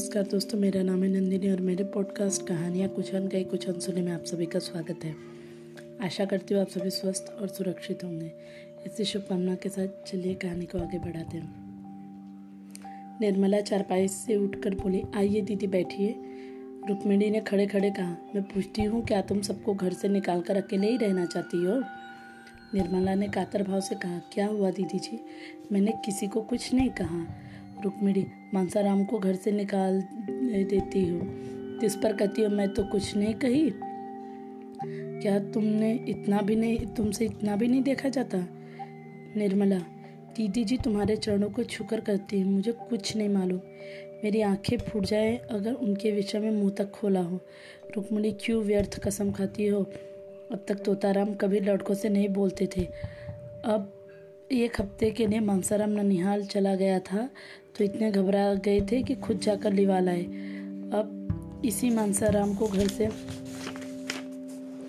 नमस्कार दोस्तों, मेरा नाम है नंदिनी और मेरे पॉडकास्ट कहानियाँ कुछ अनकई कुछ अनसुने में आप सभी का स्वागत है। आशा करती हूँ आप सभी स्वस्थ और सुरक्षित होंगे। इसी शुभकामना के साथ चलिए कहानी को आगे बढ़ाते हैं। निर्मला चारपाई से उठकर बोली, आइए दीदी बैठिए। रुक्मिणी ने खड़े खड़े कहा, मैं पूछती हूँ, क्या तुम सबको घर से निकाल कर अकेले ही रहना चाहती हो? निर्मला ने कातर भाव से कहा, क्या हुआ दीदी जी? मैंने किसी को कुछ नहीं कहा। रुक्मिणी मानसाराम को घर से निकाल देती हो। इस पर कहती हो, मैं तो कुछ नहीं कही। क्या तुमने इतना भी नहीं, तुमसे इतना भी नहीं देखा जाता? निर्मला, दीदी जी तुम्हारे चरणों को छुकर करती हूँ, मुझे कुछ नहीं मालूम। मेरी आँखें फूट जाए अगर उनके विषय में मुँह तक खोला हो। रुक्मिणी क्यों व्यर्थ कसम खाती हो? अब तक तोताराम कभी लड़कों से नहीं बोलते थे। अब एक हफ़्ते के लिए मानसाराम ननिहाल चला गया था। तो इतने घबरा गए थे कि खुद जाकर लिवा लाए अब इसी मानसाराम को घर से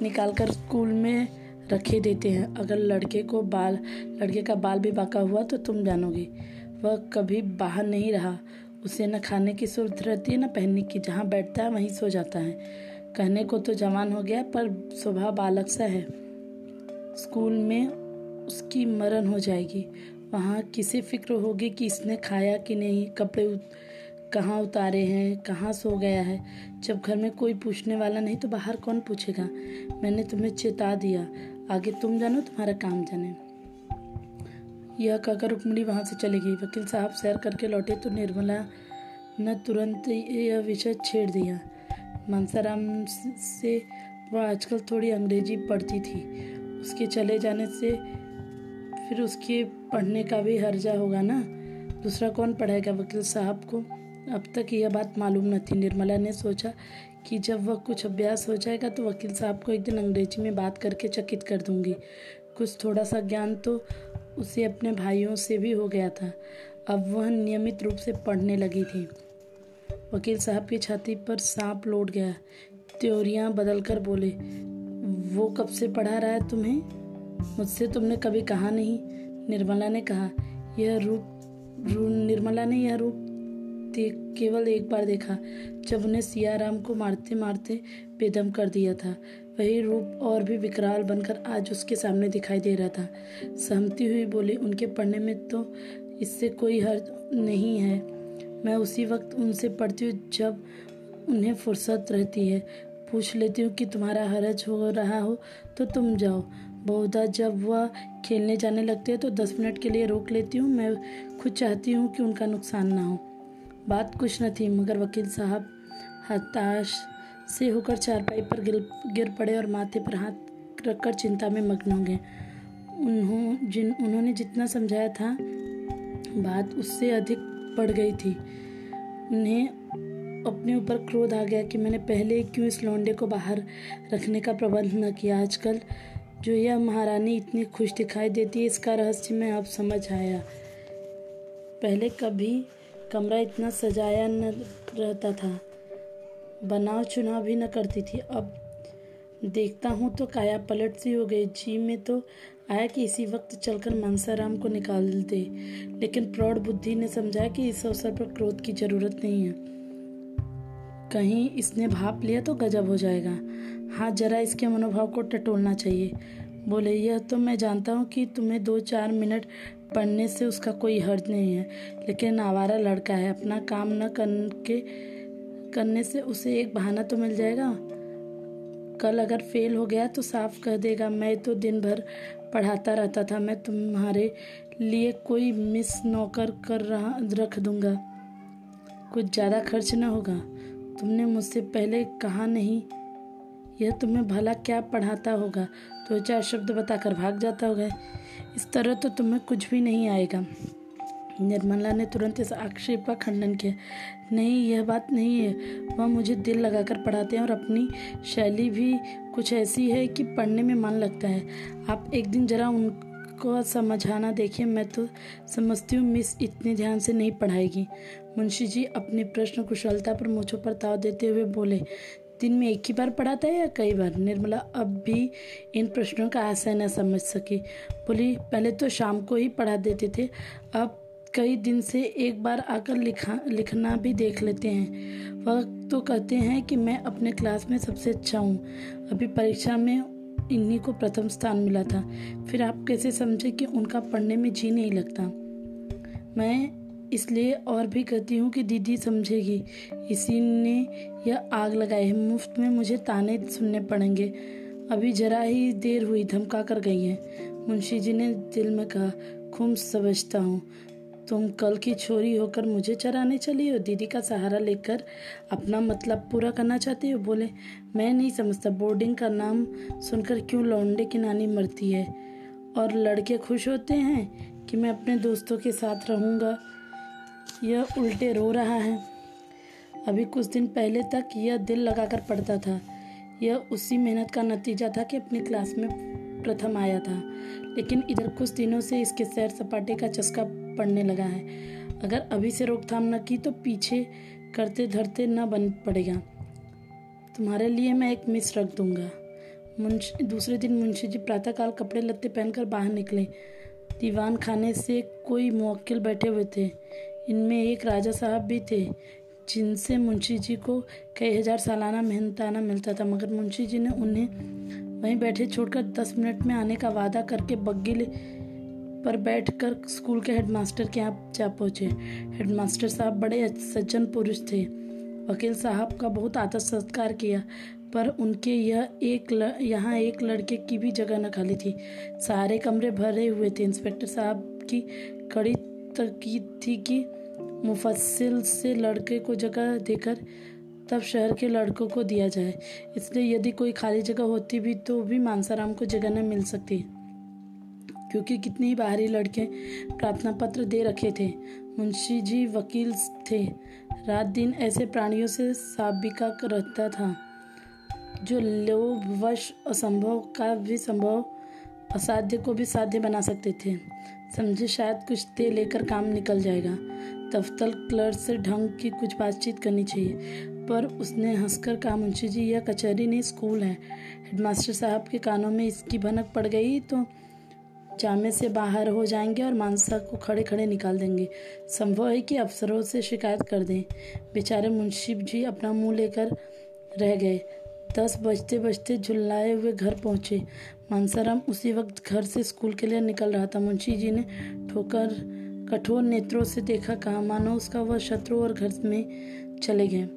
निकालकर स्कूल में रखे देते हैं। अगर लड़के को बाल, लड़के का बाल भी बाका हुआ तो तुम जानोगे, वह कभी बाहर नहीं रहा। उसे न खाने की सूरत रहती है, न पहनने की। जहाँ बैठता है, वहीं सो जाता है। कहने को तो जवान हो गया, पर स्वभाव बालक सा है। स्कूल में उसकी मरण हो जाएगी। वहाँ किसे फ़िक्र होगी कि इसने खाया कि नहीं? कपड़े उत, कहाँ उतारे हैं? कहाँ सो गया है? जब घर में कोई पूछने वाला नहीं तो बाहर कौन पूछेगा? मैंने तुम्हें चेता दिया। आगे तुम जानो तुम्हारा काम जाने। यह कहकर रुक्मणी वहाँ से चली गई। वकील साहब सैर करके लौटे तो निर्मला न तुरंत यह विषय छेड़ दिया। मानसाराम से वह आजकल थोड़ी अंग्रेज़ी पढ़ती थी। उसके चले जाने से फिर उसके पढ़ने का भी हर्जा होगा ना। दूसरा कौन पढ़ाएगा वकील साहब को? अब तक यह बात मालूम न थी। निर्मला ने सोचा कि जब वह कुछ अभ्यास हो जाएगा तो वकील साहब को एक दिन अंग्रेज़ी में बात करके चकित कर दूँगी। कुछ थोड़ा सा ज्ञान तो उसे अपने भाइयों से भी हो गया था। अब वह नियमित रूप से पढ़ने लगी थी। वकील साहब की छाती पर सांप लौट गया। त्योरियाँ बदल कर बोले, वो कब से पढ़ा रहा है तुम्हें? मुझसे तुमने कभी कहा नहीं। निर्मला ने कहा यह रूप रू, निर्मला ने यह रूप केवल एक बार देखा जब उन्हें सियाराम को मारते मारते बेदम कर दिया था। वही रूप और भी विकराल बनकर आज उसके सामने दिखाई दे रहा था। सहमती हुई बोली उनके पढ़ने में तो इससे कोई हर्ज नहीं है। मैं उसी वक्त उनसे पढ़ती हूँ जब उन्हें फुर्सत रहती है। पूछ लेती हूँ कि तुम्हारा हरज हो रहा हो तो तुम जाओ। बहुधा जब वह खेलने जाने लगते हैं तो दस मिनट के लिए रोक लेती हूँ। मैं खुद चाहती हूँ कि उनका नुकसान ना हो। बात कुछ न थी, मगर वकील साहब हताश से होकर चारपाई पर गिर गिर पड़े और माथे पर हाथ रखकर चिंता में मग्न हो गए। उन्हों, जिन, उन्होंने जितना समझाया था, बात उससे अधिक बढ़ गई थी। उन्हें अपने ऊपर क्रोध आ गया कि मैंने पहले क्यों इस लौंडे को बाहर रखने का प्रबंध न किया। आजकल जो यह महारानी इतनी खुश दिखाई देती है, इसका रहस्य में अब समझ आया। पहले कभी कमरा इतना सजाया न रहता था। बनाव चुनाव भी न करती थी। अब देखता हूँ तो काया पलट सी हो गई। जी में तो आया कि इसी वक्त चलकर मनसाराम को निकाल दे। लेकिन प्रौढ़ बुद्धि ने समझा कि इस अवसर पर क्रोध की ज़रूरत नहीं है। कहीं इसने भाप लिया तो गजब हो जाएगा। हाँ जरा इसके मनोभाव को टटोलना चाहिए। बोले, यह तो मैं जानता हूँ कि तुम्हें दो चार मिनट पढ़ने से उसका कोई हर्ज नहीं है, लेकिन आवारा लड़का है, अपना काम न करके करने से उसे एक बहाना तो मिल जाएगा। कल अगर फेल हो गया तो साफ़ कह देगा, मैं तो दिन भर पढ़ाता रहता था, मैं तुम्हारे लिए कोई मिस नौकर कर रहा, रख दूँगा। कुछ ज़्यादा खर्च ना होगा। तुमने मुझसे पहले कहा नहीं यह तुम्हें भला क्या पढ़ाता होगा? तो चार शब्द बताकर भाग जाता होगा। इस तरह तो तुम्हें कुछ भी नहीं आएगा। निर्मला ने तुरंत इस आक्षेप का खंडन किया। नहीं, यह बात नहीं है। वह मुझे दिल लगाकर पढ़ाते हैं और अपनी शैली भी कुछ ऐसी है कि पढ़ने में मन लगता है। आप एक दिन ज़रा उनको समझाना देखिए। मैं तो समझती हूँ मिस इतने ध्यान से नहीं पढ़ाएगी। मुंशी जी अपनी प्रश्न कुशलता पर मुझों पर ताव देते हुए बोले दिन में एक ही बार पढ़ाता है या कई बार? निर्मला, अब भी इन प्रश्नों का आशय न समझ सकी। बोली, पहले तो शाम को ही पढ़ा देते थे। अब कई दिन से एक बार आकर लिखा, लिखना भी देख लेते हैं। वह तो कहते हैं कि मैं अपने क्लास में सबसे अच्छा हूँ। अभी परीक्षा में इन्हीं को प्रथम स्थान मिला था। फिर आप कैसे समझे कि उनका पढ़ने में जी नहीं लगता? मैं इसलिए और भी कहती हूँ कि दीदी समझेगी। इसी ने यह आग लगाई। है मुफ़्त में मुझे ताने सुनने पड़ेंगे। अभी जरा ही देर हुई, धमका कर गई है। मुंशी जी ने दिल में कहा खूब समझता हूँ। तुम कल की छोरी होकर मुझे चराने चली हो। दीदी का सहारा लेकर अपना मतलब पूरा करना चाहती हो? बोले, मैं नहीं समझता। बोर्डिंग का नाम सुनकर क्यों लौंडे की नानी मरती है? और लड़के खुश होते हैं कि मैं अपने दोस्तों के साथ रहूँगा? यह उल्टे रो रहा है। अभी कुछ दिन पहले तक यह दिल लगाकर पढ़ता था। यह उसी मेहनत का नतीजा था कि अपनी क्लास में प्रथम आया था। लेकिन इधर कुछ दिनों से इसके सैर सपाटे का चस्का पड़ने लगा है। अगर अभी से रोकथाम न की तो पीछे करते धरते न बन पड़ेगा। तुम्हारे लिए मैं एक मिस रख दूँगा। मुंशी, दूसरे दिन मुंशी जी प्रातःकाल कपड़े लत्ते पहनकर बाहर निकले। दीवान खाने से कोई मुवक्किल बैठे हुए थे। इनमें एक राजा साहब भी थे, जिनसे मुंशी जी को कई हज़ार सालाना मेहनताना मिलता था, मगर मुंशी जी ने उन्हें वहीं बैठे छोड़कर दस मिनट में आने का वादा करके बग्गिल पर बैठकर स्कूल के हेडमास्टर के यहाँ जा पहुँचे। हेडमास्टर साहब बड़े सज्जन पुरुष थे। वकील साहब का बहुत आदर सत्कार किया, पर उनके यह एक यहाँ एक लड़के की भी जगह न खाली थी। सारे कमरे भरे हुए थे। इंस्पेक्टर साहब की कड़ी तकीद थी कि मुफस्सिल से लड़के को जगह देकर तब शहर के लड़कों को दिया जाए। इसलिए यदि कोई खाली जगह होती भी तो भी मानसाराम को जगह न मिल सकती, क्योंकि कितने ही बाहरी लड़के प्रार्थना पत्र दे रखे थे। मुंशी जी वकील थे। रात दिन ऐसे प्राणियों से साबिका रहता था, जो लोभवश असंभव का भी संभव असाध्य को भी साध्य बना सकते थे। समझे, शायद कुछ दे लेकर काम निकल जाएगा। दफ्तर क्लर्क से ढंग की कुछ बातचीत करनी चाहिए। पर उसने हंसकर कहा, मुंशी जी, यह कचहरी नहीं, स्कूल है। हेडमास्टर साहब के कानों में इसकी भनक पड़ गई तो जामे से बाहर हो जाएँगे और मानसा को खड़े खड़े निकाल देंगे। संभव है कि अफसरों से शिकायत कर दें। बेचारे मुंशी जी अपना मुँह लेकर रह गए। दस बजते बजते झुल्लाए हुए घर पहुँचे। मानसाराम उसी वक्त घर से स्कूल के लिए निकल रहा था। मुंशी जी ने ठोकर, कठोर नेत्रों से देखा कहा मानो उसका वह शत्रु और घर में चले गए।